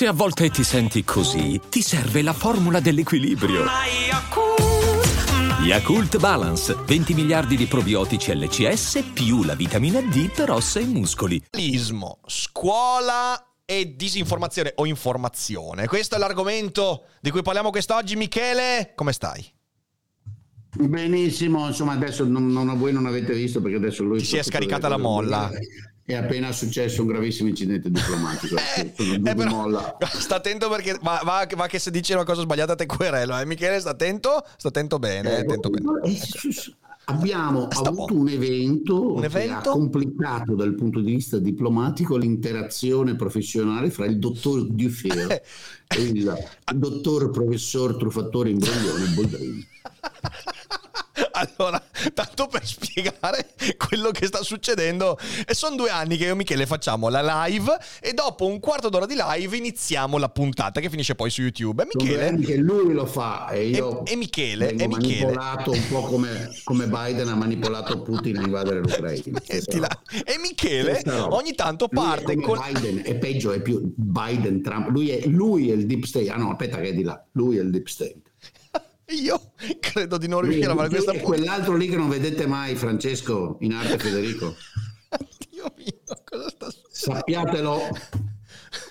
Se a volte ti senti così, ti serve la formula dell'equilibrio. Yakult Balance, 20 miliardi di probiotici LCS più la vitamina D per ossa e muscoli. Scuola e disinformazione o informazione. Questo è l'argomento di cui parliamo quest'oggi. Michele, come stai? Benissimo, insomma adesso non, non, voi non avete visto perché adesso lui... si è scaricata la molla. È appena successo un gravissimo incidente diplomatico. eh, eh, però, sta attento perché va, va, va, che se dici una cosa sbagliata te querelo. Eh? Michele, sta attento? Sta attento bene. Eh, attento bene. Eh, abbiamo Sta avuto un evento, un evento, che ha complicato dal punto di vista diplomatico l'interazione professionale fra il dottor Dufair e il dottor professor truffatore imbroglione Boldrini. Allora, tanto per spiegare quello che sta succedendo, sono due anni che io e Michele facciamo la live e dopo un quarto d'ora di live iniziamo la puntata che finisce poi su YouTube. E Michele... Che lui lo fa e io... E, e Michele... E Michele... manipolato un po' come, come, Biden ha manipolato Putin a invadere l'Ucraina. E Michele ogni tanto parte con... Biden è peggio, è più Biden, Trump. Lui è, lui è il deep state. Ah no, aspetta che è di là. Lui è il deep state. Io credo di non riuscire a fare questa puntata. quell'altro lì che non vedete mai, Francesco, in arte Federico. Dio mio, cosa sta succedendo? Sappiatelo.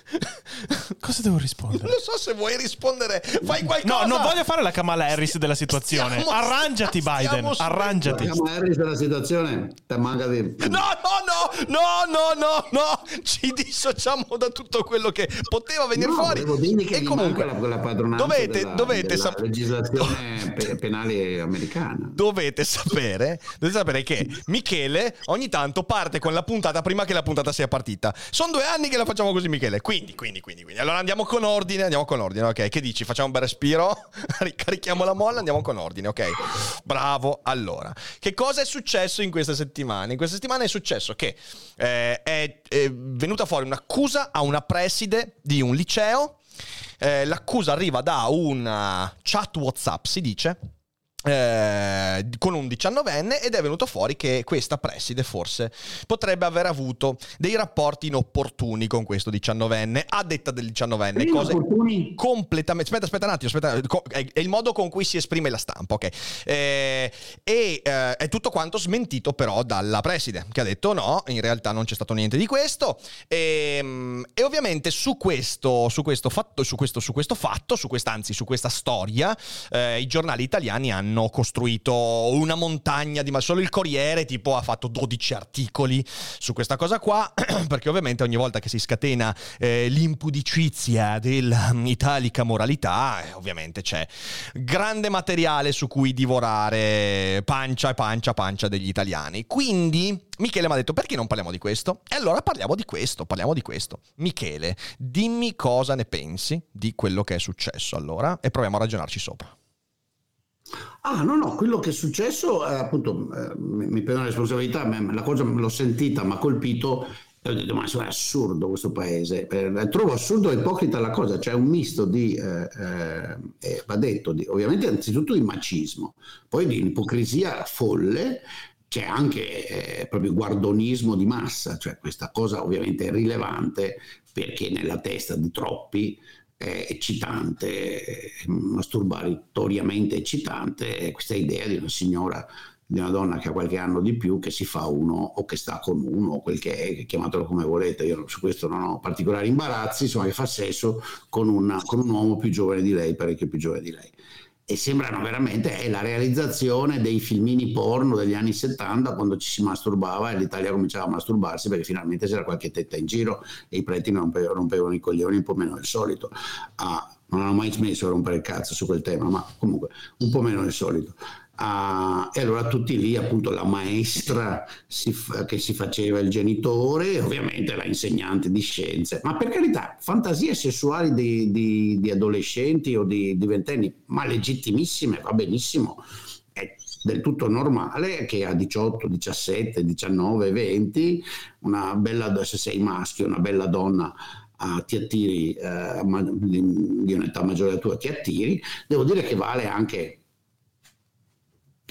Cosa devo rispondere? Non lo so se vuoi rispondere. Fai qualcosa. No, non voglio fare la Kamala Harris della situazione. Stiamo, Arrangiati, Biden. Arrangiati. La Kamala Harris della situazione. Te manca di. No, no, no, no, no, no, no. Ci dissociamo da tutto quello che poteva venire no, fuori. e comunque la, la dovete, della, dovete della sap- legislazione penale americana. Dovete sapere, dovete sapere che Michele ogni tanto parte con la puntata prima che la puntata sia partita. Sono due anni che la facciamo così, Michele. Quindi, quindi, quindi, quindi. Allora andiamo con ordine, andiamo con ordine, ok? Che dici? Facciamo un bel respiro, ricarichiamo la molla, andiamo con ordine, ok? Bravo. Allora, che cosa è successo in queste settimane? In queste settimane è successo che eh, è, è venuta fuori un'accusa a una preside di un liceo. Eh, l'accusa arriva da una chat WhatsApp, si dice, eh, con un diciannovenne ed è venuto fuori che questa preside forse potrebbe aver avuto dei rapporti inopportuni con questo diciannovenne a detta del diciannovenne cose completamente aspetta aspetta un attimo aspetta, è il modo con cui si esprime la stampa ok? Eh, e eh, è tutto quanto smentito però dalla preside che ha detto no in realtà non c'è stato niente di questo e, ehm, e ovviamente su questo su questo fatto su questo, su questo fatto su questa anzi su questa storia eh, i giornali italiani hanno hanno costruito una montagna di... ma solo il Corriere tipo ha fatto 12 articoli su questa cosa qua, perché ovviamente ogni volta che si scatena eh, l'impudicizia dell'italica moralità, eh, ovviamente c'è grande materiale su cui divorare pancia e pancia pancia degli italiani. Quindi Michele mi ha detto perché non parliamo di questo? E allora parliamo di questo, parliamo di questo. Michele, dimmi cosa ne pensi di quello che è successo allora e proviamo a ragionarci sopra. Ah, no, no, quello che è successo, eh, appunto, eh, mi prendo la responsabilità, la cosa l'ho sentita, mi ha colpito e ho detto, ma è assurdo questo paese. Eh, trovo assurdo e ipocrita la cosa, c'è un misto di, eh, eh, va detto, di, ovviamente anzitutto di macismo, poi di ipocrisia folle, c'è anche eh, proprio guardonismo di massa, cioè questa cosa ovviamente è rilevante perché nella testa di troppi è eccitante, masturbatoriamente eccitante, questa idea di una signora, di una donna che ha qualche anno di più, che si fa uno o che sta con uno o quel che è, chiamatelo come volete, io su questo non ho particolari imbarazzi, insomma che fa sesso con, una, con un uomo più giovane di lei, parecchio più giovane di lei e sembrano veramente è la realizzazione dei filmini porno degli anni 70 quando ci si masturbava e l'Italia cominciava a masturbarsi perché finalmente c'era qualche tetta in giro e i preti non rompevano, i coglioni un po' meno del solito. Ah, non hanno mai smesso di rompere il cazzo su quel tema, ma comunque un po' meno del solito. Uh, e allora tutti lì, appunto, la maestra si che si faceva il genitore ovviamente la insegnante di scienze. Ma per carità, fantasie sessuali di, di, di adolescenti o di, di ventenni, ma legittimissime, va benissimo. È del tutto normale che a 18, 17, 19, 20, una bella, se sei maschio, una bella donna a, ti attiri eh, di un'età maggiore della tua, ti attiri. Devo dire che vale anche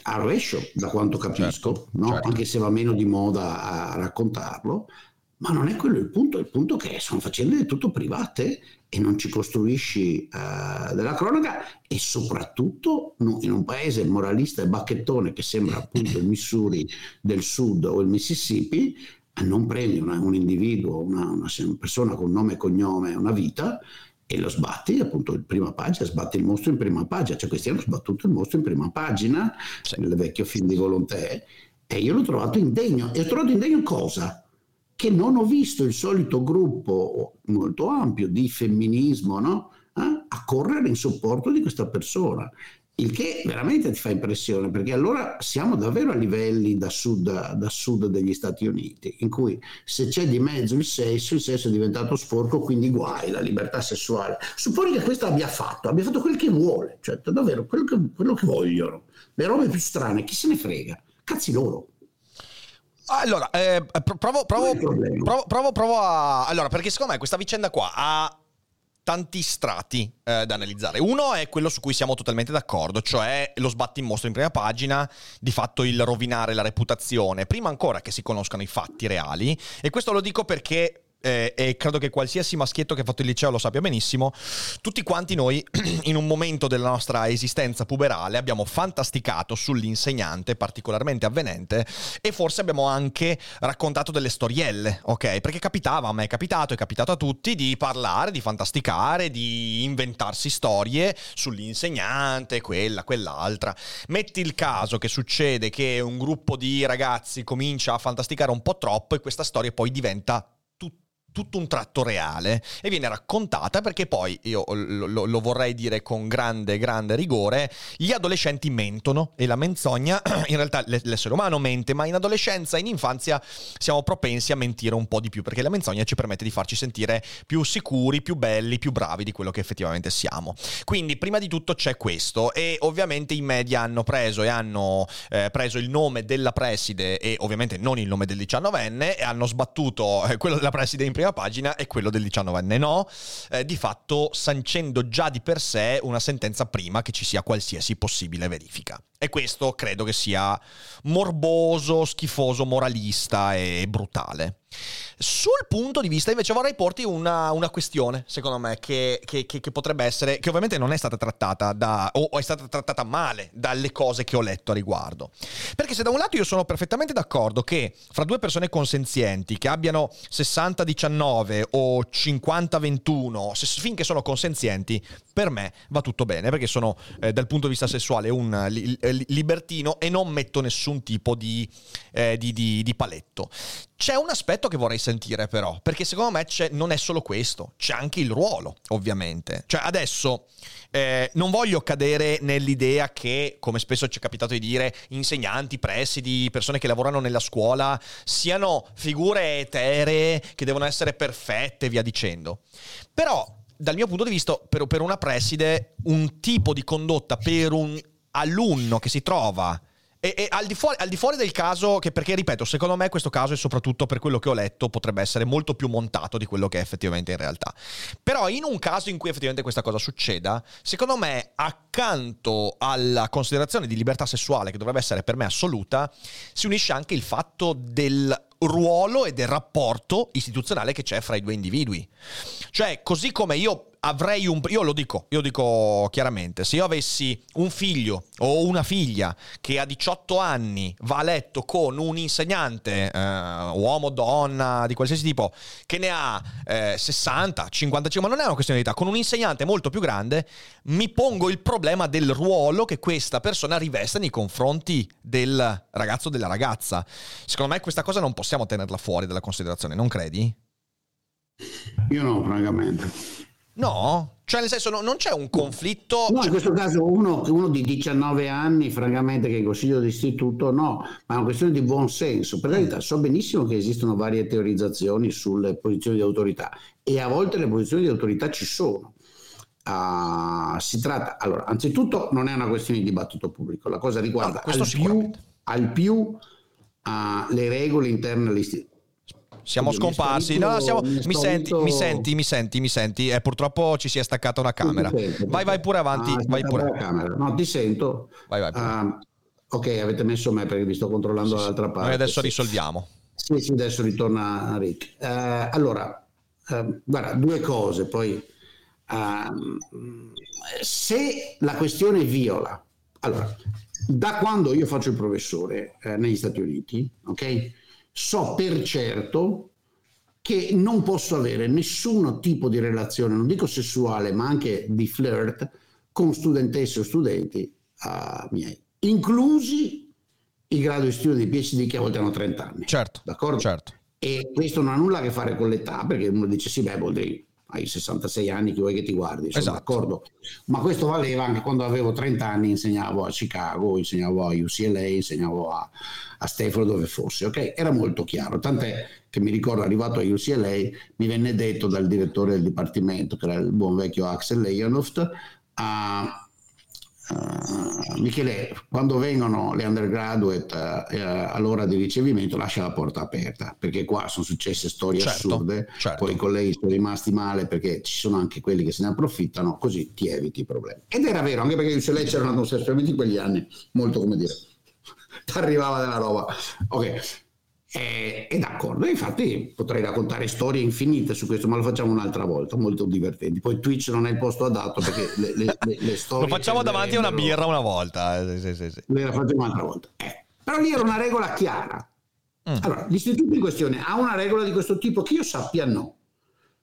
al rovescio, da quanto capisco, certo, no? certo. anche se va meno di moda a raccontarlo, Ma non è quello il punto, il punto è che sono faccende del tutto private e non ci costruisci uh, della cronaca e soprattutto no, in un paese moralista e bacchettone che sembra appunto il Missouri del Sud o il Mississippi, non prendi una, un individuo, una, una, persona con nome e cognome, una vita e lo sbatti appunto in prima pagina, sbatti il mostro in prima pagina, cioè questi hanno sbattuto il mostro in prima pagina sì. nel vecchio film di Volonté e io l'ho trovato indegno e ho trovato indegno cosa? che non ho visto il solito gruppo molto ampio di femminismo no? eh? a correre in supporto di questa persona. Il che veramente ti fa impressione, perché allora siamo davvero a livelli da sud, da sud degli Stati Uniti, in cui se c'è di mezzo il sesso, il sesso è diventato sporco, quindi guai, la libertà sessuale. Supponi che questo abbia fatto, abbia fatto quel che vuole, cioè davvero quello che, quello che vogliono. Le robe più strane, chi se ne frega? Cazzi loro. Allora, eh, provo, provo, provo, provo, provo a... Allora, perché secondo me questa vicenda qua ha tanti strati eh, da analizzare. Uno è quello su cui siamo totalmente d'accordo, cioè lo sbatti in mostro in prima pagina, di fatto il rovinare la reputazione, prima ancora che si conoscano i fatti reali. E questo lo dico perché eh, e credo che qualsiasi maschietto che ha fatto il liceo lo sappia benissimo, tutti quanti noi in un momento della nostra esistenza puberale abbiamo fantasticato sull'insegnante particolarmente avvenente e forse abbiamo anche raccontato delle storielle, ok? Perché capitava, a me è capitato, è capitato a tutti di parlare, di fantasticare, di inventarsi storie sull'insegnante, quella, quell'altra. Metti il caso che succede che un gruppo di ragazzi comincia a fantasticare un po' troppo e questa storia poi diventa tutto un tratto reale e viene raccontata perché poi, io lo, lo, vorrei dire con grande, grande rigore, gli adolescenti mentono e la menzogna, in realtà l'essere umano mente, ma in adolescenza e in infanzia siamo propensi a mentire un po' di più perché la menzogna ci permette di farci sentire più sicuri, più belli, più bravi di quello che effettivamente siamo. Quindi prima di tutto c'è questo e ovviamente i media hanno preso e hanno eh, preso il nome della preside e ovviamente non il nome del diciannovenne e hanno sbattuto eh, quello della preside in prima prima pagina e quello del diciannovenne no, eh, di fatto sancendo già di per sé una sentenza prima che ci sia qualsiasi possibile verifica. E questo credo che sia morboso, schifoso, moralista e brutale. Sul punto di vista, invece, vorrei porti una, una questione, secondo me, che, che, che, potrebbe essere, che ovviamente non è stata trattata da, o è stata trattata male dalle cose che ho letto a riguardo. Perché se da un lato io sono perfettamente d'accordo che fra due persone consenzienti, che abbiano 60-19 o 50-21, finché sono consenzienti, per me va tutto bene, perché sono eh, dal punto di vista sessuale un libertino e non metto nessun tipo di, eh, di, di, di paletto. C'è un aspetto che vorrei sentire però, perché secondo me non è solo questo, c'è anche il ruolo, ovviamente. Cioè adesso eh, non voglio cadere nell'idea che, come spesso ci è capitato di dire, insegnanti, presidi, persone che lavorano nella scuola siano figure eteree che devono essere perfette e via dicendo. Però, dal mio punto di vista, per, per una preside, un tipo di condotta per un alunno che si trova e, e al, di fuori, al, di fuori, del caso, che perché ripeto, secondo me questo caso, e soprattutto per quello che ho letto, potrebbe essere molto più montato di quello che è effettivamente in realtà. Però in un caso in cui effettivamente questa cosa succeda, secondo me, accanto alla considerazione di libertà sessuale, che dovrebbe essere per me assoluta, si unisce anche il fatto del ruolo e del rapporto istituzionale che c'è fra i due individui. Cioè, così come io avrei un... Io lo dico, io dico chiaramente, se io avessi un figlio o una figlia che a 18 anni va a letto con un insegnante, eh, uomo, donna, di qualsiasi tipo, che ne ha eh, 60, 55, ma non è una questione di età, con un insegnante molto più grande, mi pongo il problema del ruolo che questa persona riveste nei confronti del ragazzo o della ragazza. Secondo me questa cosa non possiamo tenerla fuori dalla considerazione, non credi? Io no, francamente. No? Cioè, nel senso, no, non c'è un conflitto. No, in questo caso uno, uno, di 19 anni, francamente, che è in consiglio d'istituto, no, ma è una questione di buon senso. Per carità, so benissimo che esistono varie teorizzazioni sulle posizioni di autorità e a volte le posizioni di autorità ci sono. Uh, si tratta, allora, anzitutto non è una questione di dibattito pubblico, la cosa riguarda no, al, più, al più uh, le regole interne all'istituto siamo scomparsi. No, siamo... mi, senti, mi senti, mi senti, mi senti. Eh, purtroppo ci si è staccata una camera. Vai, vai pure avanti. Ah, vai pure. No, ti sento. Vai, vai. Uh, ok, avete messo me perché vi sto controllando sì, dall'altra parte. Noi adesso sì. risolviamo. Sì, sì, adesso ritorna Rick. Uh, allora, uh, guarda, due cose, poi uh, se la questione viola, allora, da quando io faccio il professore eh, negli Stati Uniti, ok? So per certo che non posso avere nessun tipo di relazione, non dico sessuale, ma anche di flirt con studentesse o studenti uh, miei, inclusi i gradi di studio di PhD che a volte hanno 30 anni. Certo, d'accordo? Certo. E questo non ha nulla a che fare con l'età, perché uno dice sì, beh, vuol dire hai 66 anni, chi vuoi che ti guardi, sono esatto. d'accordo. Ma questo valeva anche quando avevo 30 anni, insegnavo a Chicago, insegnavo a UCLA, insegnavo a, a Stanford dove fosse, ok? Era molto chiaro, tant'è che mi ricordo arrivato a UCLA mi venne detto dal direttore del dipartimento, che era il buon vecchio Axel Leonoft, a Uh, Michele, quando vengono le undergraduate uh, all'ora di ricevimento lascia la porta aperta perché qua sono successe storie certo, assurde, certo. poi i colleghi sono rimasti male perché ci sono anche quelli che se ne approfittano, così ti eviti i problemi. Ed era vero, anche perché se lei c'era un specialmente in quegli anni, molto come dire, ti arrivava della roba. Ok, e, e, d'accordo, infatti potrei raccontare storie infinite su questo, ma lo facciamo un'altra volta, molto divertenti. Poi Twitch non è il posto adatto perché le, le, le, le storie... lo facciamo davanti a una birra una volta. Eh, sì, sì, sì. Le facciamo un'altra volta. Eh. Però lì era una regola chiara. Mm. Allora, l'istituto in questione ha una regola di questo tipo che io sappia no.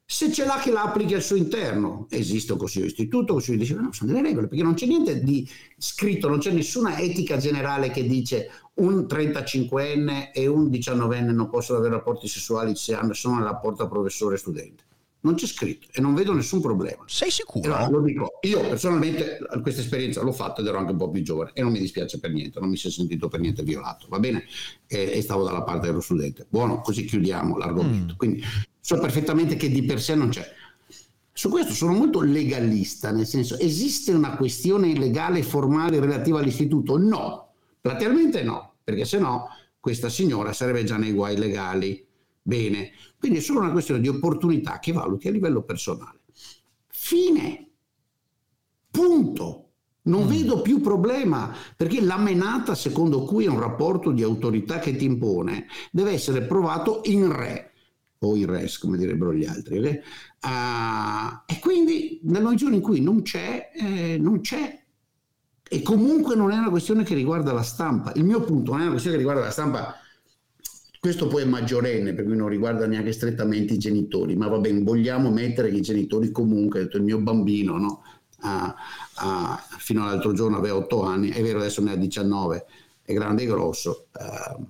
Se ce l'ha che la applichi al suo interno, esiste un consiglio istituto, il consiglio dice no, sono delle regole, perché non c'è niente di scritto, non c'è nessuna etica generale che dice un 35enne e un 19enne non possono avere rapporti sessuali se sono nel rapporto professore-studente. Non c'è scritto e non vedo nessun problema. Sei sicuro? Allora, lo dico, io personalmente questa esperienza l'ho fatta ed ero anche un po' più giovane e non mi dispiace per niente, non mi è sentito per niente violato, va bene? E, e stavo dalla parte dello studente. Buono, così chiudiamo l'argomento. Mm. Quindi so perfettamente che di per sé non c'è. Su questo sono molto legalista, nel senso esiste una questione legale formale relativa all'istituto? No, Platealmente no, perché se no questa signora sarebbe già nei guai legali. Bene, quindi è solo una questione di opportunità che valuti a livello personale. Fine. Punto. Non mm. vedo più problema, perché la menata secondo cui è un rapporto di autorità che ti impone deve essere provato in re o in res, come direbbero gli altri. Uh, e quindi nel momento in cui non c'è, eh, non c'è e comunque non è una questione che riguarda la stampa. Il mio punto non è una questione che riguarda la stampa, questo poi è maggiorenne, per cui non riguarda neanche strettamente i genitori, ma va bene, vogliamo mettere che i genitori comunque, detto, il mio bambino, no? ah, ah, fino all'altro giorno aveva 8 anni, è vero adesso ne ha 19, è grande e grosso. Uh,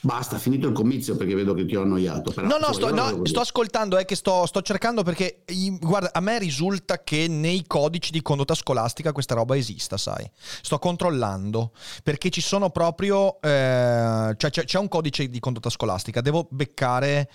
Basta, finito il comizio perché vedo che ti ho annoiato. Però, no, no, sto, no sto, ascoltando, è che sto, sto, cercando perché, guarda, a me risulta che nei codici di condotta scolastica questa roba esista, sai. Sto controllando perché ci sono proprio, eh, cioè c'è, c'è un codice di condotta scolastica, devo beccare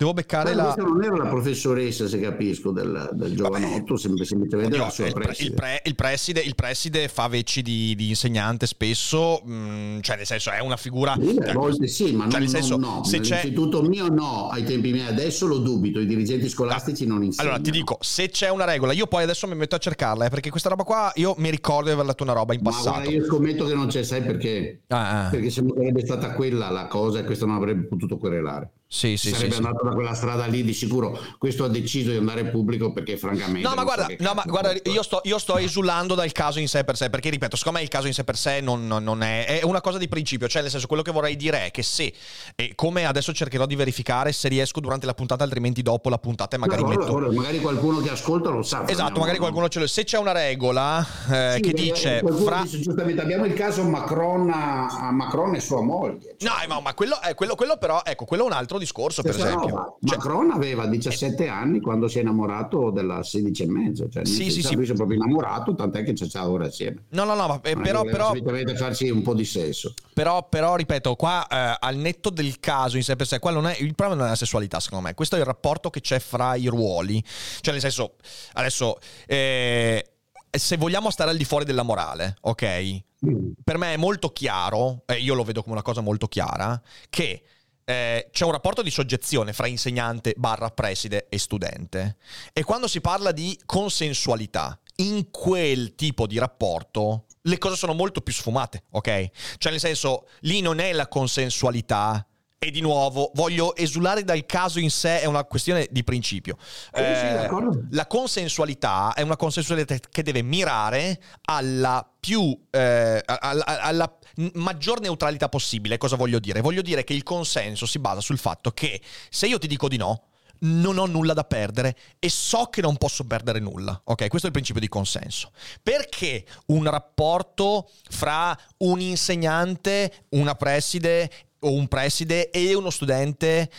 Devo beccare Ma la... non era la professoressa, se capisco, del, del giovanotto, Vabbè, semplicemente la sua il, preside. Il, pre, il, preside. il, preside. fa veci di, di insegnante spesso, mh, mm, cioè nel senso è una figura... Sì, a volte sì, ma cioè, non, senso, no. Se Nell'istituto mio no, ai tempi miei adesso lo dubito, i dirigenti scolastici non insegnano. Allora ti dico, se c'è una regola, io poi adesso mi metto a cercarla, eh, perché questa roba qua io mi ricordo di aver letto una roba in passato. Ma guarda, io scommetto che non c'è, sai perché? Ah, ah. Perché se non sarebbe stata quella la cosa questo non avrebbe potuto querelare. Sì, sì, sarebbe sì, andato da quella strada lì di sicuro. Questo ha deciso di andare pubblico perché francamente... No, ma guarda, so no, ma guarda io, sto, io, sto, esulando dal caso in sé per sé, perché ripeto, secondo me il caso in sé per sé non, non è, è, una cosa di principio, cioè nel senso quello che vorrei dire è che se, e come adesso cercherò di verificare se riesco durante la puntata, altrimenti dopo la puntata magari no, metto... Allora, magari qualcuno che ascolta lo sa. Esatto, magari qualcuno ce lo... Se c'è una regola eh, sì, che dice... Fra... dice... Giustamente, abbiamo il caso Macron a, Macron e sua moglie. Cioè. No, ma, ma quello, eh, quello, quello, però, ecco, quello è un altro discorso, per esempio esempio. Cioè, Macron aveva 17 anni quando si è innamorato della 16 e mezzo, cioè sì, sì, sì. lui si è proprio innamorato, tant'è che c'è ora assieme. No, no, no, ma, eh, però, però farci un po' di sesso. Però, però ripeto, qua eh, al netto del caso in sé per sé, qua non è, il problema non è la sessualità, secondo me, questo è il rapporto che c'è fra i ruoli. Cioè, nel senso, adesso eh, se vogliamo stare al di fuori della morale, ok? Mm. Per me è molto chiaro, e io lo vedo come una cosa molto chiara, che eh, c'è un rapporto di soggezione fra insegnante barra preside e studente. E quando si parla di consensualità, in quel tipo di rapporto le cose sono molto più sfumate, ok? Cioè nel senso, lì non è la consensualità E di nuovo, voglio esulare dal caso in sé, è una questione di principio. Eh, sì, la consensualità è una consensualità che deve mirare alla più eh, alla, alla, maggior neutralità possibile. Cosa voglio dire? Voglio dire che il consenso si basa sul fatto che se io ti dico di no, non ho nulla da perdere e so che non posso perdere nulla. Ok, questo è il principio di consenso. Perché un rapporto fra un insegnante, una preside o un preside e uno studente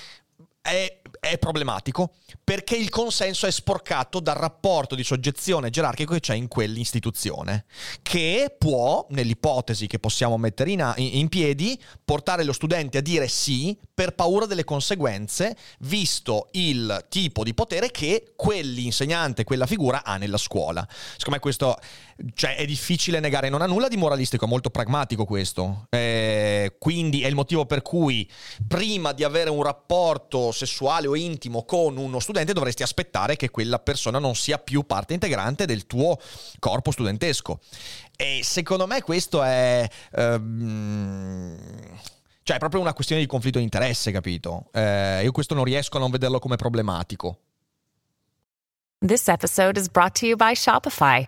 è, è, problematico perché il consenso è sporcato dal rapporto di soggezione gerarchico che c'è in quell'istituzione, che può, nell'ipotesi che possiamo mettere in, in, piedi, portare lo studente a dire sì per paura delle conseguenze, visto il tipo di potere che quell'insegnante, quella figura ha nella scuola. Secondo me questo cioè, è difficile negare, non ha nulla di moralistico, è molto pragmatico questo. Eh, quindi è il motivo per cui prima di avere un rapporto sessuale o intimo con uno studente dovresti aspettare che quella persona non sia più parte integrante del tuo corpo studentesco. E secondo me questo è... Um, cioè è proprio una questione di conflitto di interesse, capito? Eh, io questo non riesco a non vederlo come problematico. This episode is brought to you by Shopify.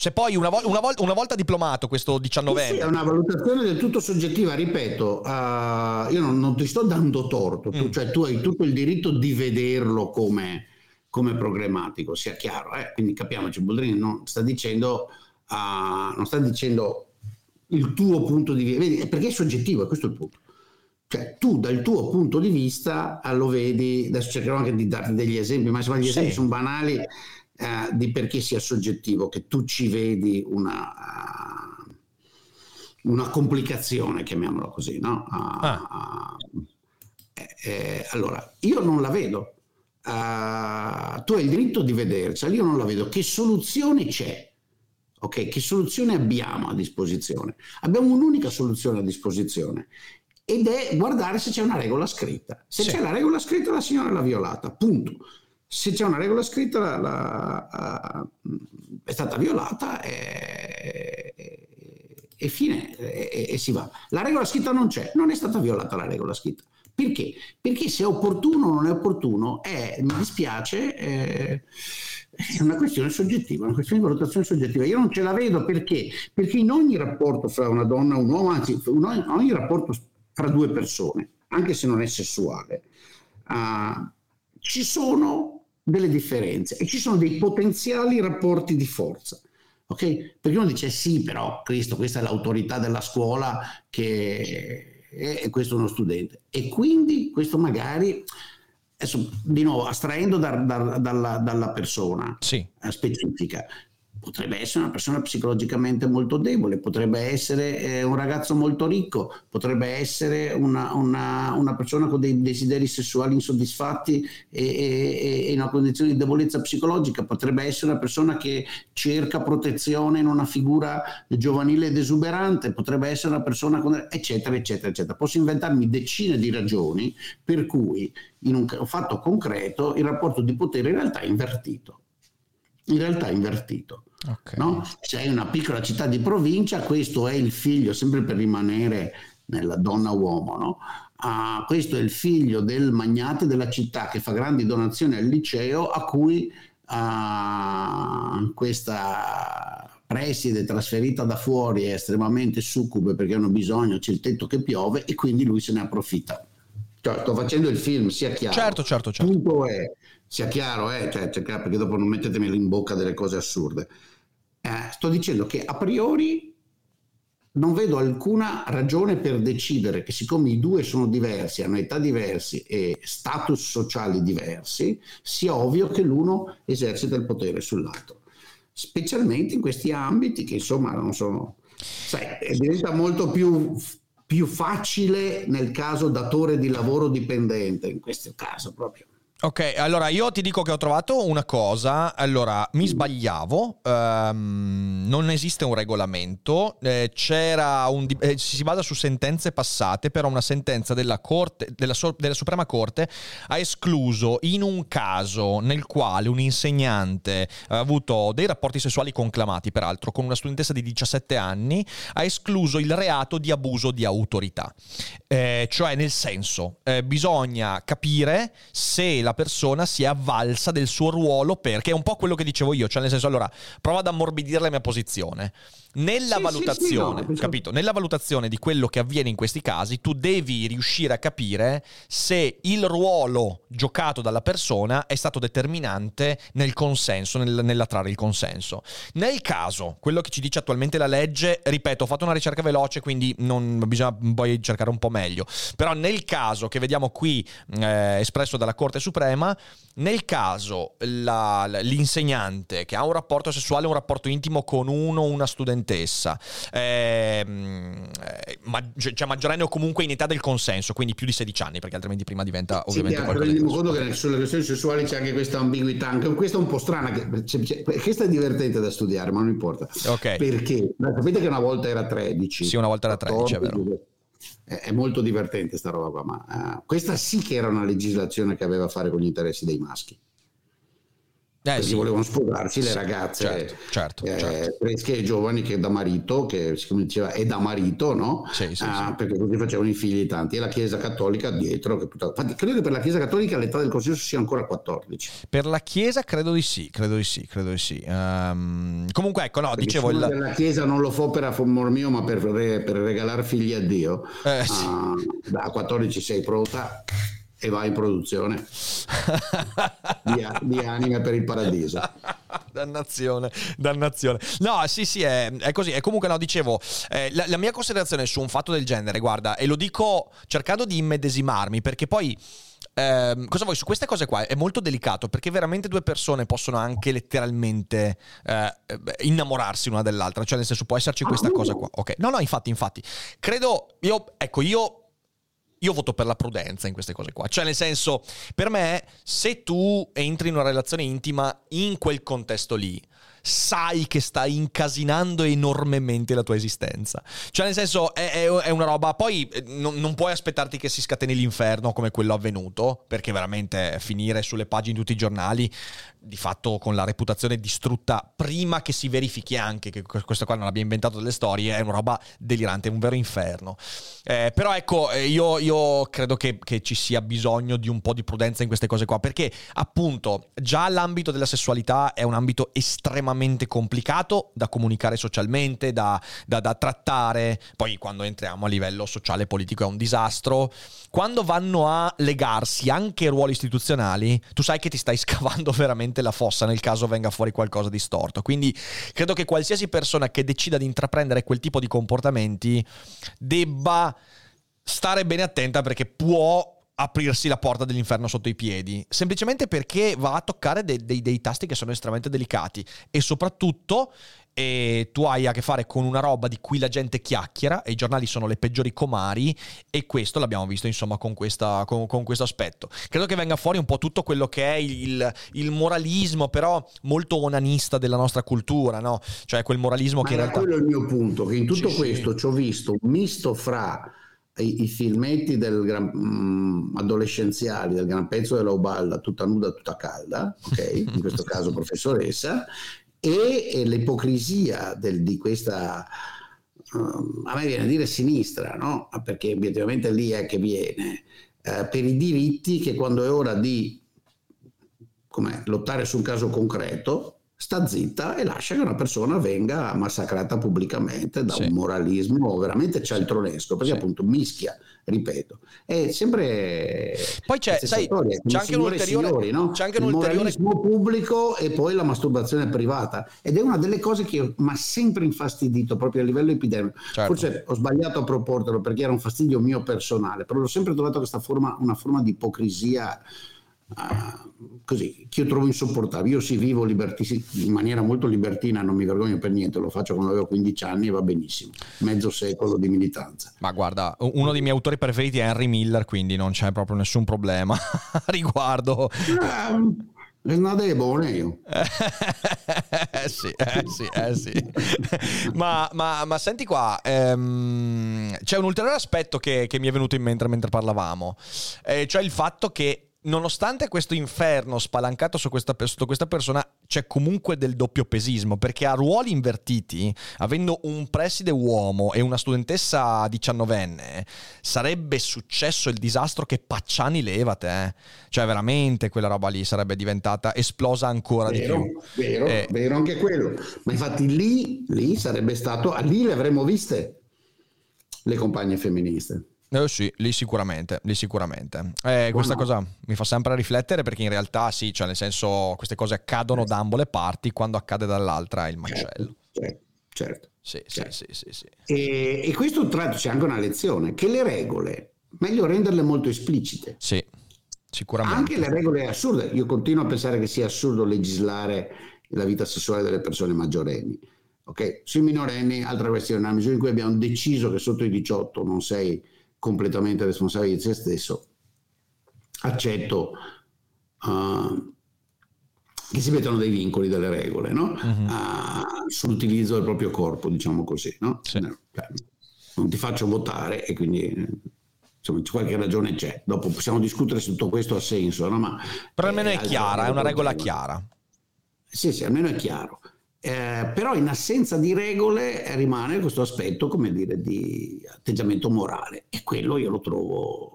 Se poi una, vo- una, vol- una, volta diplomato questo 19 sì, sì, è una valutazione del tutto soggettiva, ripeto, uh, io non, non, ti sto dando torto, tu, mm. cioè tu hai tutto il diritto di vederlo come, come problematico, sia chiaro, eh? quindi capiamoci, Boldrini non sta dicendo, uh, non sta dicendo il tuo punto di vista, perché è soggettivo, questo è il punto. Cioè, tu dal tuo punto di vista lo vedi, adesso cercherò anche di darti degli esempi, ma gli sì. esempi sono banali eh, di perché sia soggettivo, che tu ci vedi una, una complicazione, chiamiamola così, no? Ah. eh, eh, allora, io non la vedo. Uh, tu hai il diritto di vedercela, io non la vedo. Che soluzione c'è? Ok, che soluzione abbiamo a disposizione? Abbiamo un'unica soluzione a disposizione ed è guardare se c'è una regola scritta. Se sì. c'è la regola scritta, la signora l'ha violata, punto se c'è una regola scritta la, la, la, è stata violata e, e fine e, e, si va. La regola scritta non c'è, non è stata violata la regola scritta. Perché? Perché se è opportuno o non è opportuno, è, mi dispiace, è, è una questione soggettiva, una questione di valutazione soggettiva. Io non ce la vedo perché? Perché in ogni rapporto fra una donna e un uomo, anzi in ogni, ogni rapporto fra due persone, anche se non è sessuale, uh, ci sono delle differenze e ci sono dei potenziali rapporti di forza. Ok? Perché uno dice sì, però Cristo, questa è l'autorità della scuola che è, questo è uno studente. E quindi questo magari, adesso di nuovo, astraendo da, da, dalla, dalla, persona sì. specifica, potrebbe essere una persona psicologicamente molto debole, potrebbe essere eh, un ragazzo molto ricco, potrebbe essere una, una, una persona con dei desideri sessuali insoddisfatti e, in una condizione di debolezza psicologica, potrebbe essere una persona che cerca protezione in una figura giovanile ed esuberante, potrebbe essere una persona con... eccetera, eccetera, eccetera. Posso inventarmi decine di ragioni per cui in un fatto concreto il rapporto di potere in realtà è invertito. In realtà è invertito. Okay. No? Sei una piccola città di provincia, questo è il figlio, sempre per rimanere nella donna-uomo, no? Uh, questo è il figlio del magnate della città che fa grandi donazioni al liceo a cui uh, questa preside trasferita da fuori è estremamente succube perché hanno bisogno, c'è il tetto che piove e quindi lui se ne approfitta. Cioè, sto facendo il film, sia chiaro. Certo, certo, certo. Punto è, sia chiaro, eh, cioè, cioè, perché dopo non mettetemi in bocca delle cose assurde. Eh, sto dicendo che a priori non vedo alcuna ragione per decidere che siccome i due sono diversi, hanno età diversi e status sociali diversi, sia ovvio che l'uno esercita il potere sull'altro. Specialmente in questi ambiti che insomma non sono... Sai, diventa molto più, più facile nel caso datore di lavoro dipendente, in questo caso proprio Ok, allora io ti dico che ho trovato una cosa, allora mi sbagliavo, um, non esiste un regolamento, eh, c'era un, eh, si basa su sentenze passate, però una sentenza della, corte, della, della, Suprema Corte ha escluso in un caso nel quale un insegnante ha avuto dei rapporti sessuali conclamati, peraltro con una studentessa di 17 anni, ha escluso il reato di abuso di autorità, eh, cioè nel senso eh, bisogna capire se la la persona si è avvalsa del suo ruolo perché è un po' quello che dicevo io, cioè nel senso allora prova ad ammorbidire la mia posizione. Nella sì, valutazione, sì, sì, no, capito? Nella valutazione di quello che avviene in questi casi, tu devi riuscire a capire se il ruolo giocato dalla persona è stato determinante nel consenso, nel, nell'attrarre il consenso. Nel caso, quello che ci dice attualmente la legge, ripeto, ho fatto una ricerca veloce, quindi non bisogna poi cercare un po' meglio. Però nel caso che vediamo qui eh, espresso dalla Corte Suprema, nel caso la, l'insegnante che ha un rapporto sessuale, un rapporto intimo con uno o una studentessa, ehm, eh, ma, cioè maggiorenne o comunque in età del consenso, quindi più di 16 anni, perché altrimenti prima diventa ovviamente sì, qualcosa rendiamo conto che sulle questioni sessuali c'è anche questa ambiguità, anche questa è un po' strana, che, c'è, c'è, questa è divertente da studiare, ma non importa. Okay. Perché? Sapete che una volta era 13. Sì, una volta era 13, 14, è vero è molto divertente sta roba qua, ma uh, questa sì che era una legislazione che aveva a fare con gli interessi dei maschi. Eh, sì. volevano sposarsi le ragazze certo, certo, eh, certo. fresche e giovani che da marito, che si diceva è da marito, no? Sì, sì, ah, perché così facevano i figli tanti. E la Chiesa Cattolica dietro. Che tutta... Infatti, credo che per la Chiesa Cattolica l'età del consenso sia ancora 14. Per la Chiesa credo di sì, credo di sì, credo di sì. Um, comunque, ecco, no, perché dicevo... Il... La Chiesa non lo fa per amor mio, ma per, re, per regalare figli a Dio. Eh, uh, da 14 sei pronta e va in produzione di, di, anime per il paradiso. dannazione, dannazione. No, sì, sì, è, è così. E comunque, no, dicevo, eh, la, la, mia considerazione su un fatto del genere, guarda, e lo dico cercando di immedesimarmi, perché poi... Eh, cosa vuoi su queste cose qua? È molto delicato perché veramente due persone possono anche letteralmente eh, innamorarsi una dell'altra, cioè nel senso può esserci questa ah, cosa qua. Ok, no, no, infatti, infatti, credo io, ecco, io io voto per la prudenza in queste cose qua. Cioè, nel senso, per me, se tu entri in una relazione intima in quel contesto lì, sai che stai incasinando enormemente la tua esistenza. Cioè, nel senso, è, è, è una roba. Poi eh, non, non, puoi aspettarti che si scateni l'inferno come quello avvenuto, perché veramente finire sulle pagine di tutti i giornali di fatto con la reputazione distrutta prima che si verifichi anche che questo qua non abbia inventato delle storie, è una roba delirante, è un vero inferno. Eh, però ecco, eh, io, io credo che, che, ci sia bisogno di un po' di prudenza in queste cose qua, perché appunto già l'ambito della sessualità è un ambito estremamente complicato da comunicare socialmente, da, da, da trattare, poi quando entriamo a livello sociale e politico è un disastro. Quando vanno a legarsi anche ruoli istituzionali, tu sai che ti stai scavando veramente la fossa nel caso venga fuori qualcosa di storto. Quindi credo che qualsiasi persona che decida di intraprendere quel tipo di comportamenti debba stare bene attenta perché può aprirsi la porta dell'inferno sotto i piedi, semplicemente perché va a toccare dei, dei, dei tasti che sono estremamente delicati e soprattutto e tu hai a che fare con una roba di cui la gente chiacchiera e i giornali sono le peggiori comari e questo l'abbiamo visto insomma con, questa, con, con questo aspetto. Credo che venga fuori un po' tutto quello che è il, il moralismo però molto onanista della nostra cultura, no? Cioè quel moralismo Ma che in realtà... quello è il mio punto, che in tutto sì, questo sì. ci ho visto un misto fra i, i filmetti del gran, mm, adolescenziali del gran pezzo della Uballa, tutta nuda, tutta calda, ok? In questo caso professoressa, e l'ipocrisia del, di questa, uh, a me viene a dire sinistra, no? perché obiettivamente lì è che viene, uh, per i diritti che quando è ora di lottare su un caso concreto, sta zitta e lascia che una persona venga massacrata pubblicamente da sì. un moralismo veramente cialtronesco, perché sì. appunto mischia ripeto. È sempre... Poi c'è, sai, c'è anche un ulteriore... Signori, no? c'è anche un Il ulteriore... pubblico e poi la masturbazione privata. Ed è una delle cose che mi ha sempre infastidito proprio a livello epidemico. Certo. Forse ho sbagliato a proportelo perché era un fastidio mio personale, però l'ho sempre trovato questa forma, una forma di ipocrisia uh, così, che io trovo insopportabile. Io si vivo liberti- in maniera molto libertina, non mi vergogno per niente, lo faccio quando avevo 15 anni e va benissimo. Mezzo secolo di militanza. Ma guarda, uno dei miei autori preferiti è Henry Miller, quindi non c'è proprio nessun problema riguardo. Um, è una debole io. eh sì, eh sì, eh sì. ma, ma, ma, senti qua, ehm, c'è un ulteriore aspetto che, che, mi è venuto in mente mentre parlavamo, eh, cioè il fatto che nonostante questo inferno spalancato su questa, su questa, persona, c'è comunque del doppio pesismo, perché a ruoli invertiti, avendo un preside uomo e una studentessa diciannovenne, sarebbe successo il disastro che Pacciani levate. Eh? Cioè, veramente quella roba lì sarebbe diventata esplosa ancora vero, di più. Vero, eh. vero anche quello. Ma infatti lì, lì sarebbe stato, lì le avremmo viste le compagne femministe. Eh sì, lì sicuramente, lì sicuramente. Eh, questa cosa mi fa sempre riflettere perché in realtà sì, cioè nel senso queste cose accadono da ambo le parti, quando accade dall'altra è il macello. Certo, certo. Sì, certo. sì, sì, sì, E, e questo tratto c'è anche una lezione, che le regole, meglio renderle molto esplicite. Sì, sicuramente. Anche le regole assurde, io continuo a pensare che sia assurdo legislare la vita sessuale delle persone maggiorenni. Ok, sui minorenni, altra questione, nella misura in cui abbiamo deciso che sotto i 18 non sei completamente responsabile di se stesso, accetto uh, che si mettono dei vincoli, delle regole no? uh-huh. uh, sull'utilizzo del proprio corpo, diciamo così. No? Sì. Cioè, non ti faccio votare e quindi insomma qualche ragione c'è. Dopo possiamo discutere se tutto questo ha senso, no? ma però almeno è chiara, è una regola chiara. Sì, sì, almeno è chiaro. Eh, però in assenza di regole rimane questo aspetto, come dire, di atteggiamento morale e quello io lo trovo...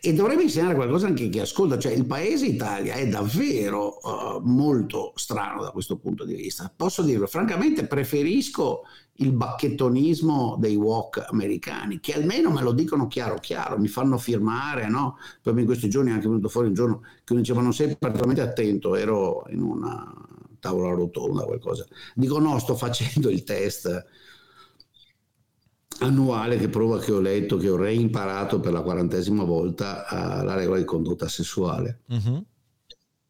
E dovrebbe insegnare qualcosa anche chi ascolta, cioè il paese Italia è davvero uh, molto strano da questo punto di vista. Posso dirlo, francamente preferisco il bacchettonismo dei walk americani, che almeno me lo dicono chiaro chiaro, mi fanno firmare, no? Proprio in questi giorni è anche venuto fuori un giorno che mi diceva non sei particolarmente attento, ero in una tavola rotonda, qualcosa. Dico no, sto facendo il test annuale che prova che ho letto, che ho reimparato per la quarantesima volta uh, la regola di condotta sessuale. Uh-huh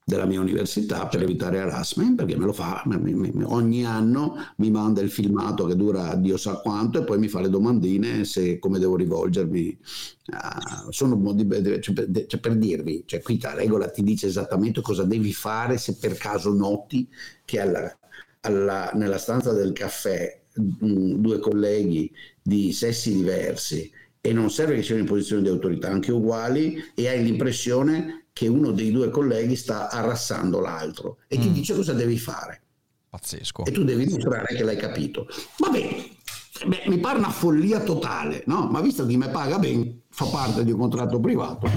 della mia università per evitare harassment perché me lo fa mi, mi, ogni anno mi manda il filmato che dura Dio sa quanto e poi mi fa le domandine se come devo rivolgermi uh, sono cioè, per, cioè, per dirvi cioè qui la regola ti dice esattamente cosa devi fare se per caso noti che alla, alla, nella stanza del caffè mh, mm, due colleghi di sessi diversi e non serve che siano in posizione di autorità anche uguali e hai l'impressione che uno dei due colleghi sta arrassando l'altro e ti mm. dice cosa devi fare. Pazzesco. E tu devi dimostrare che l'hai capito. Va bene, Beh, mi pare una follia totale, no? Ma visto che mi paga bene, fa parte di un contratto privato,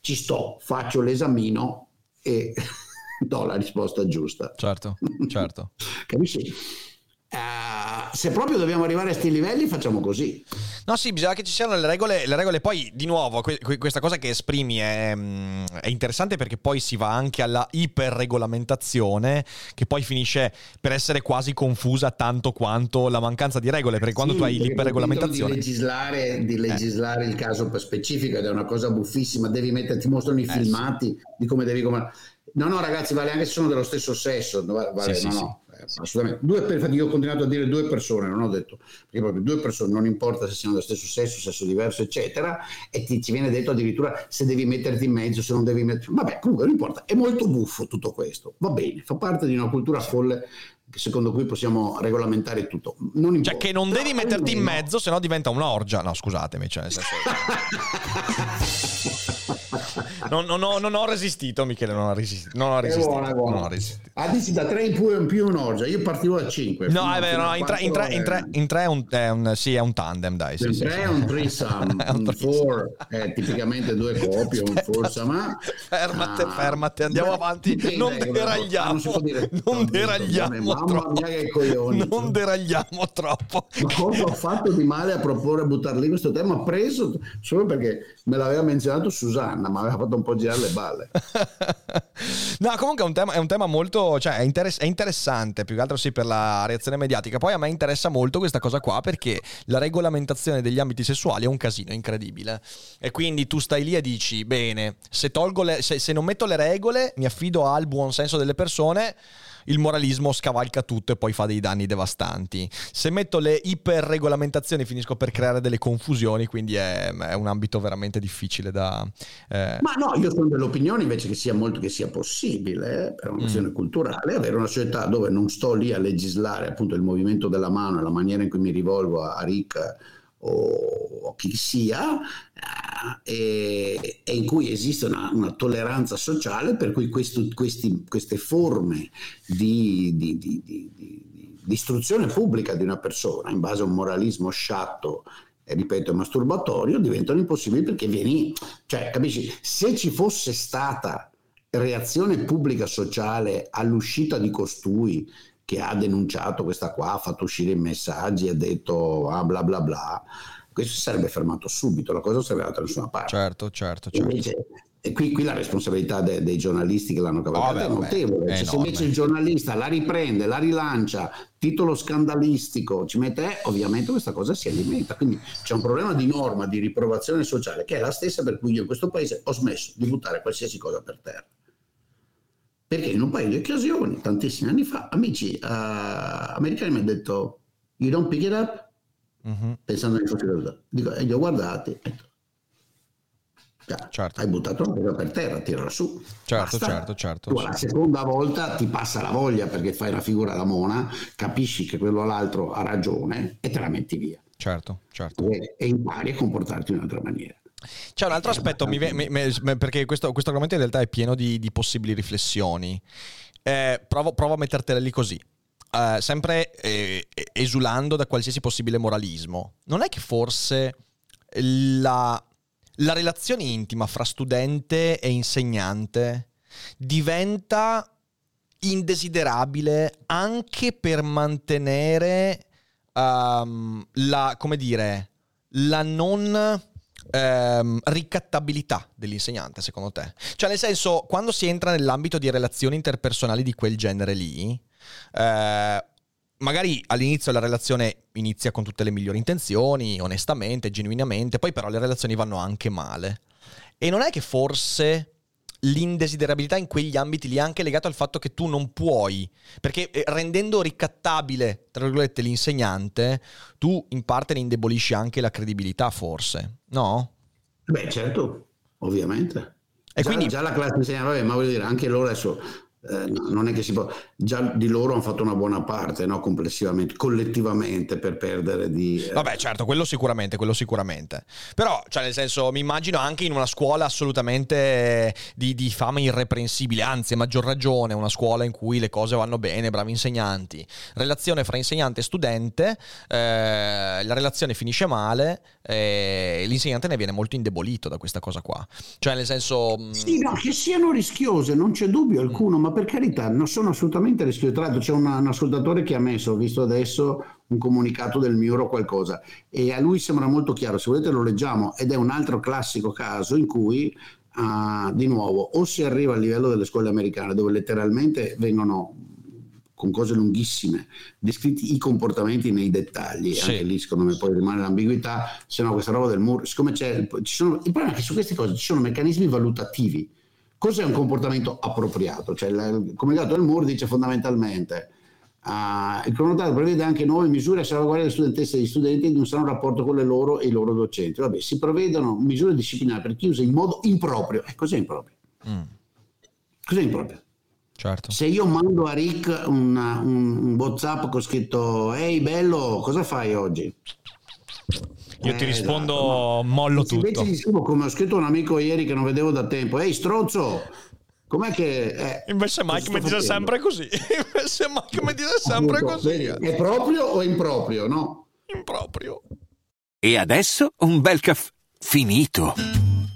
ci sto, faccio l'esamino e do la risposta giusta. Certo, certo. Capisci? Se proprio dobbiamo arrivare a questi livelli, facciamo così. No, sì, bisogna che ci siano le regole. Le regole poi, di nuovo, que- questa cosa che esprimi è, è, interessante perché poi si va anche alla iperregolamentazione, che poi finisce per essere quasi confusa tanto quanto la mancanza di regole. Perché quando sì, tu hai l'iperregolamentazione. Di legislare, di legislare eh. il caso per specifico ed è una cosa buffissima. Devi mettere, ti mostrano i eh, filmati sì. di come devi. Come... No, no, ragazzi, vale anche se sono dello stesso sesso. Vale, sì, no, no assolutamente. Due per, io ho continuato a dire due persone, non ho detto, perché proprio due persone, non importa se siano dello stesso sesso, sesso diverso, eccetera, e ti, ci viene detto addirittura se devi metterti in mezzo, se non devi metterti... Vabbè, comunque non importa, è molto buffo tutto questo, va bene, fa parte di una cultura folle secondo cui possiamo regolamentare tutto. Non cioè che non Però devi metterti in mezzo, se no diventa un'orgia. No, scusatemi, cioè nel senso... non, non, ho, non, ho, resistito, Michele. Non ho resistito. Non ho resistito. Buona, buona. Non ho resistito. Ah, dici da 3 in più, in più un'orgia. Io partivo da 5. No, è vero. No, in 3 in tre, in tre, in tre è, un, è, un, sì, è un tandem, dai. Sì, in 3 sì, è un threesome. un 4 è tipicamente due coppie. Un foursome. Fermate, ah, fermate. Andiamo beh, avanti. Beh, non deragliamo. Non, non deragliamo troppo. Mamma mia, che coglioni. Non deragliamo troppo. Ma cosa ho fatto di male a proporre a buttar lì questo tema? Preso solo perché me l'aveva menzionato Susanna Susanna, ma aveva fatto un po' girare le balle. no, comunque è un tema, è un tema molto, cioè è, interess- è, interessante, più che altro sì per la reazione mediatica. Poi a me interessa molto questa cosa qua perché la regolamentazione degli ambiti sessuali è un casino incredibile. E quindi tu stai lì e dici, bene, se, le, se, se non metto le regole, mi affido al buon senso delle persone il moralismo scavalca tutto e poi fa dei danni devastanti. Se metto le iperregolamentazioni finisco per creare delle confusioni, quindi è, è un ambito veramente difficile da... Eh... Ma no, io sono dell'opinione invece che sia molto che sia possibile, eh, per una questione mm. culturale, avere una società dove non sto lì a legislare appunto il movimento della mano e la maniera in cui mi rivolgo a Rick o chi sia, eh, e, e, in cui esiste una, una, tolleranza sociale per cui questo, questi, queste forme di, di, di, di, istruzione pubblica di una persona in base a un moralismo sciatto e ripeto masturbatorio diventano impossibili perché vieni, cioè capisci, se ci fosse stata reazione pubblica sociale all'uscita di costui che ha denunciato questa qua, ha fatto uscire i messaggi, ha detto ah, bla bla bla, questo sarebbe fermato subito, la cosa sarebbe andata da nessuna parte. Certo, certo, certo. Invece, e qui, qui, la responsabilità de, dei giornalisti che l'hanno cavalcata oh, è notevole. Cioè, se invece il giornalista la riprende, la rilancia, titolo scandalistico, ci mette, eh, ovviamente questa cosa si alimenta. Quindi c'è un problema di norma, di riprovazione sociale, che è la stessa per cui io in questo paese ho smesso di buttare qualsiasi cosa per terra. Perché in un paio di occasioni, tantissimi anni fa, amici uh, americani mi hanno detto You don't pick it up? Uh-huh. Pensando che fosse venuto. Dico, e li ho guardati. Cioè, certo. Hai buttato una cosa per terra, tirala su. Certo, Basta. certo, certo. Tu la seconda volta ti passa la voglia perché fai la figura da mona, capisci che quello l'altro ha ragione e te la metti via. Certo, certo. E, e impari a comportarti in un'altra maniera. C'è un altro aspetto, mi, mi, mi, perché questo, questo, argomento in realtà è pieno di, di possibili riflessioni. Eh, provo, provo, a mettertela lì così. Eh, sempre eh, esulando da qualsiasi possibile moralismo. Non è che forse la, la relazione intima fra studente e insegnante diventa indesiderabile anche per mantenere um, la, come dire, la non ehm, ricattabilità dell'insegnante, secondo te? Cioè, nel senso, quando si entra nell'ambito di relazioni interpersonali di quel genere lì, eh, magari all'inizio la relazione inizia con tutte le migliori intenzioni, onestamente, genuinamente, poi però le relazioni vanno anche male. E non è che forse l'indesiderabilità in quegli ambiti lì è anche legato al fatto che tu non puoi, perché eh, rendendo ricattabile, tra virgolette, l'insegnante, tu in parte ne indebolisci anche la credibilità, forse, no? Beh, certo, ovviamente. E già, quindi... già la classe insegnante, ma voglio dire, anche loro adesso eh, non è che si può, già di loro hanno fatto una buona parte, no? complessivamente, collettivamente per perdere di... Eh... Vabbè certo, quello sicuramente, quello sicuramente. Però, cioè nel senso, mi immagino anche in una scuola assolutamente di, di fama irreprensibile, anzi a maggior ragione, una scuola in cui le cose vanno bene, bravi insegnanti, relazione fra insegnante e studente, eh, la relazione finisce male e l'insegnante ne viene molto indebolito da questa cosa qua. Cioè nel senso... Mm, sì, no, che siano rischiose, non c'è dubbio alcuno, ma per carità, non sono assolutamente rischiosi. Tra l'altro c'è una, un ascoltatore che ha messo, ho visto adesso, un comunicato del Miuro o qualcosa, e a lui sembra molto chiaro, se volete lo leggiamo, ed è un altro classico caso in cui, uh, di nuovo, o si arriva al livello delle scuole americane, dove letteralmente vengono con cose lunghissime, descritti i comportamenti nei dettagli, sì. anche lì secondo me poi rimane l'ambiguità, se no questa roba del muro, siccome c'è, ci sono, il problema è che su queste cose ci sono meccanismi valutativi, Cos'è un comportamento appropriato? Cioè, il comunicato del MUR dice fondamentalmente uh, il cronodato prevede anche nuove misure a salvaguardia delle studentesse e degli studenti di un sano rapporto con le loro e i loro docenti. Vabbè, si prevedono misure disciplinari per chi usa in modo improprio. E eh, cos'è improprio? Mm. Cos'è improprio? Certo. Se io mando a Rick una, un, un WhatsApp con scritto Ehi bello, cosa fai oggi? Io ti eh, rispondo, esatto, mollo tutto. Invece scrivo come ho scritto un amico ieri che non vedevo da tempo. Ehi, stronzo! Com'è che... Eh, Invece Mike mi dice sempre così. Invece Mike mi dice sempre Appunto, così. Vedi, è proprio o improprio, no? Improprio. E adesso un bel caffè finito.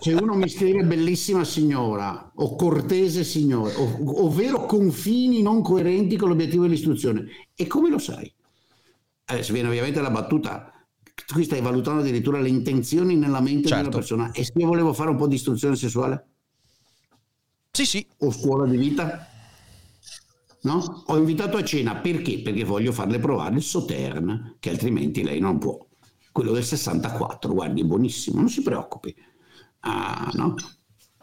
Se uno mi scrive bellissima signora o cortese signora, o- ovvero confini non coerenti con l'obiettivo dell'istruzione, e come lo sai? Adesso viene ovviamente la battuta. Qui stai valutando addirittura le intenzioni nella mente di una Certo. persona. E se io volevo fare un po' di istruzione sessuale? Sì, sì. o scuola di vita? No? Ho invitato a cena perché? Perché voglio farle provare il Sautern, che altrimenti lei non può. Quello del 64, guardi, è buonissimo, non si preoccupi. Ah, no?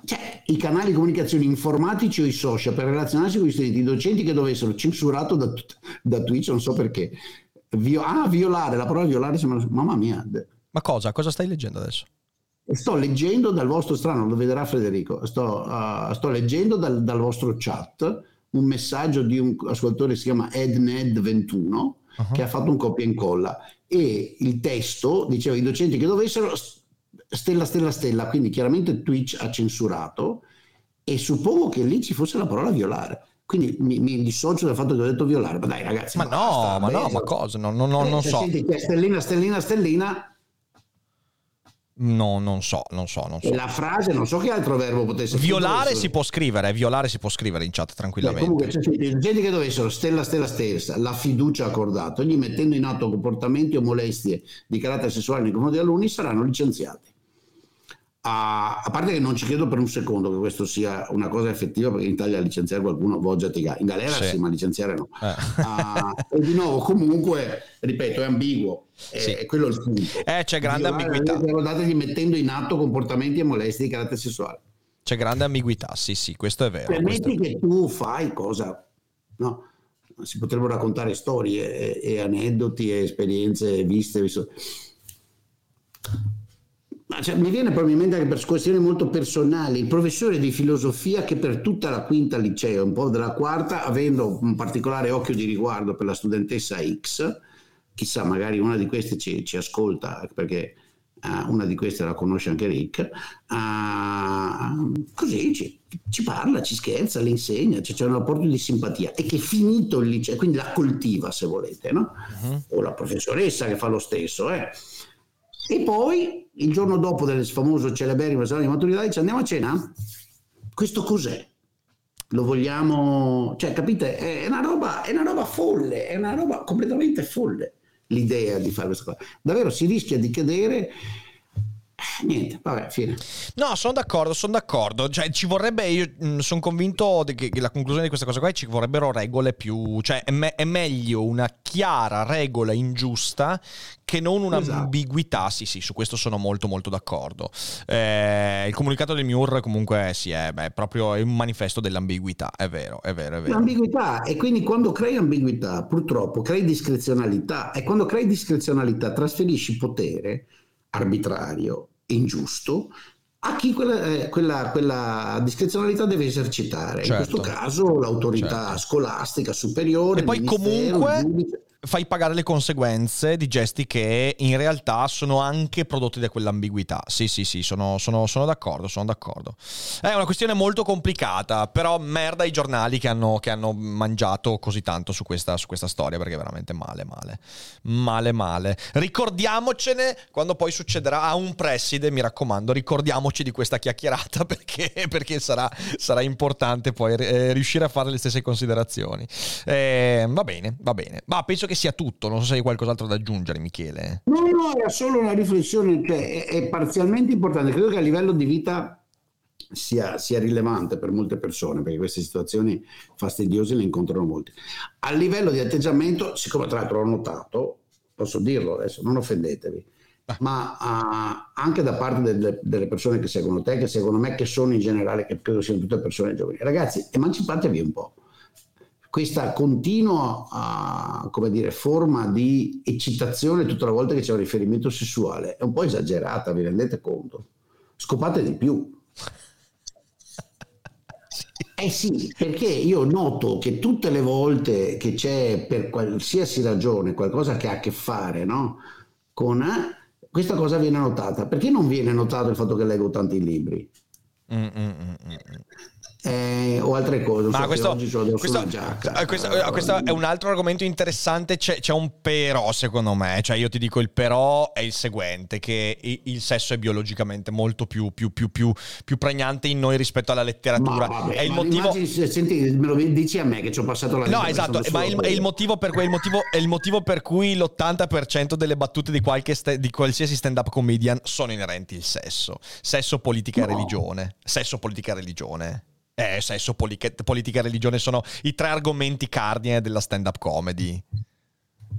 Cioè, i canali di comunicazione informatici o i social per relazionarsi con gli studenti, i docenti che dovessero censurato da, da Twitch, non so perché. Vio- ah, violare, la parola violare sembra... Mamma mia, Ma cosa? Cosa stai leggendo adesso? Sto leggendo dal vostro strano, lo vedrà Federico. Sto, uh, sto leggendo dal, dal vostro chat un messaggio di un ascoltatore che si chiama EdNed21 Uh-huh. che ha fatto un copia e incolla e il testo diceva i docenti che dovessero stella stella stella, quindi chiaramente Twitch ha censurato e suppongo che lì ci fosse la parola violare. Quindi mi, mi dissocio dal fatto che ho detto violare. Ma dai ragazzi, Ma no, basta, ma no, beh, ma cosa? No, no, no, eh, non se so. senti stellina, stellina, stellina, No, non so, non so, non so. e la frase, non so che altro verbo potesse Violare si può scrivere, violare si può scrivere in chat tranquillamente. comunque, cioè, gente che dovessero stella stella stessa la fiducia accordata, ogni mettendo in atto comportamenti o molestie di carattere sessuale nei confronti degli alunni saranno licenziati. A, a parte che non ci credo per un secondo che questo sia una cosa effettiva, perché in Italia licenziare qualcuno voggiati ga- in galera Sì. sì, ma licenziare no. Eh. Ah, e di nuovo, comunque, ripeto, è ambiguo, è, Sì. è quello il punto. Eh, c'è grande Violare, ambiguità. Ricordatevi mettendo in atto comportamenti e molestie di carattere sessuale. C'è grande ambiguità, sì, sì, questo è vero. questo Permetti che tu fai cosa, no? Si potrebbero raccontare storie e, e aneddoti e esperienze viste. visto- Ma cioè, mi viene probabilmente anche per questioni molto personali. Il professore di filosofia che per tutta la quinta liceo, un po' della quarta, avendo un particolare occhio di riguardo per la studentessa X, chissà, magari una di queste ci, ci ascolta perché eh, una di queste la conosce anche Rick. ah, così ci, ci parla, ci scherza, le insegna, c'è, c'è un rapporto di simpatia e che finito il liceo, quindi la coltiva se volete, no? o la professoressa che fa lo stesso. Eh. E poi il giorno dopo del famoso celeberrimo esame di maturità dice andiamo a cena? Questo cos'è? Lo vogliamo, cioè capite? È una roba, è una roba folle, è una roba completamente folle l'idea di fare questa cosa. Davvero si rischia di cadere. Niente, vabbè, fine. No, sono d'accordo, sono d'accordo. Cioè, ci vorrebbe, io sono convinto che, la conclusione di questa cosa qua è ci vorrebbero regole più... Cioè, è, me- è meglio una chiara regola ingiusta che non un'ambiguità. Sì, sì, su questo sono molto molto d'accordo. Eh, il comunicato del MIUR comunque sì, è, beh, proprio è un manifesto dell'ambiguità, è vero, è vero, è vero. L'ambiguità e quindi quando crei ambiguità purtroppo crei discrezionalità e quando crei discrezionalità trasferisci potere arbitrario ingiusto a chi quella, eh, quella- quella discrezionalità deve esercitare. Certo. In questo caso l'autorità Certo. scolastica superiore. E poi comunque giudice. Fai pagare le conseguenze di gesti che in realtà sono anche prodotti da quell'ambiguità. Sì, sì, sì, sono, sono- sono d'accordo, sono d'accordo. È una questione molto complicata, però merda i giornali che hanno, che hanno mangiato così tanto su questa, su questa storia, perché veramente male, male. Male, male. Ricordiamocene quando poi succederà a un preside, mi raccomando, ricordiamoci di questa chiacchierata perché, perché sarà, sarà importante poi eh, riuscire a fare le stesse considerazioni. Eh, va bene, va bene. Ma penso che sia tutto, non so se hai qualcos'altro da aggiungere, Michele. No, no, era solo una riflessione che è, è parzialmente importante. Credo che a livello di vita sia, sia rilevante per molte persone, perché queste situazioni fastidiose le incontrano molti. A livello di atteggiamento, siccome tra l'altro ho notato, posso dirlo adesso, non offendetevi, ma ah, anche da parte delle, delle persone che seguono te, che seguono me, che sono in generale, che credo siano tutte persone giovani, ragazzi, emancipatevi un po' questa continua come dire, forma di eccitazione tutte le volte che c'è un riferimento sessuale è un po' esagerata, vi rendete conto? Scopate di più. Eh sì, perché io noto che tutte le volte che c'è per qualsiasi ragione qualcosa che ha a che fare no, con eh, questa cosa viene notata. Perché non viene notato il fatto che leggo tanti libri? Mm, mm, mm, mm, mm eh, o altre cose. Ma questo, questo, giacca, questo, eh, questo, è un altro argomento interessante. C'è, c'è, un però, secondo me. Cioè, io ti dico il però è il seguente: che il sesso è biologicamente molto più, più, più, più pregnante in noi rispetto alla letteratura. Vabbè, è il motivo. Immagini, senti, me lo dici a me che ci ho passato la vita. No, esatto, ma il, è, il motivo per cui, il motivo, è il motivo per cui l'80% delle battute di, st- di qualsiasi stand-up comedian sono inerenti al sesso. Sesso, politica no. e religione. Sesso, politica e religione. Eh, sesso, politica e religione sono i tre argomenti cardine della stand-up comedy.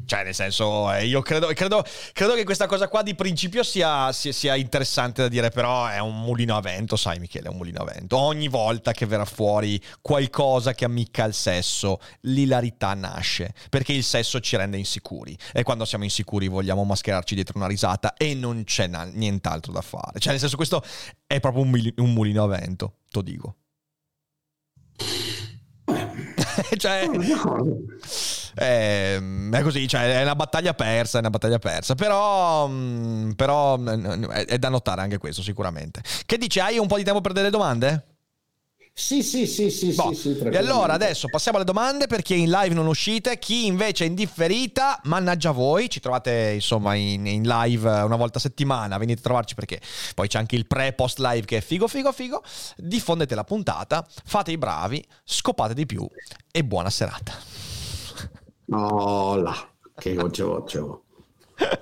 Cioè, nel senso, eh, io credo, credo, credo, che questa cosa qua di principio sia, sia, sia, interessante da dire, però è un mulino a vento, sai Michele, è un mulino a vento. Ogni volta che verrà fuori qualcosa che ammicca al sesso, l'ilarità nasce, perché il sesso ci rende insicuri e quando siamo insicuri vogliamo mascherarci dietro una risata e non c'è na- nient'altro da fare. Cioè, nel senso, questo è proprio un, un mulino a vento, te lo dico. cioè, è, è, così, cioè, è una battaglia persa, è una battaglia persa, però, mm, però è, è da notare anche questo sicuramente. Che dici, hai un po' di tempo per delle domande? Sì, sì, sì, sì, boh. sì, sì E allora adesso passiamo alle domande per chi è in live non uscite, chi invece è in differita, mannaggia voi, ci trovate insomma in, in, live una volta a settimana, venite a trovarci perché poi c'è anche il pre-post live che è figo, figo, figo, diffondete la puntata, fate i bravi, scopate di più e buona serata. Oh là, che voce voce.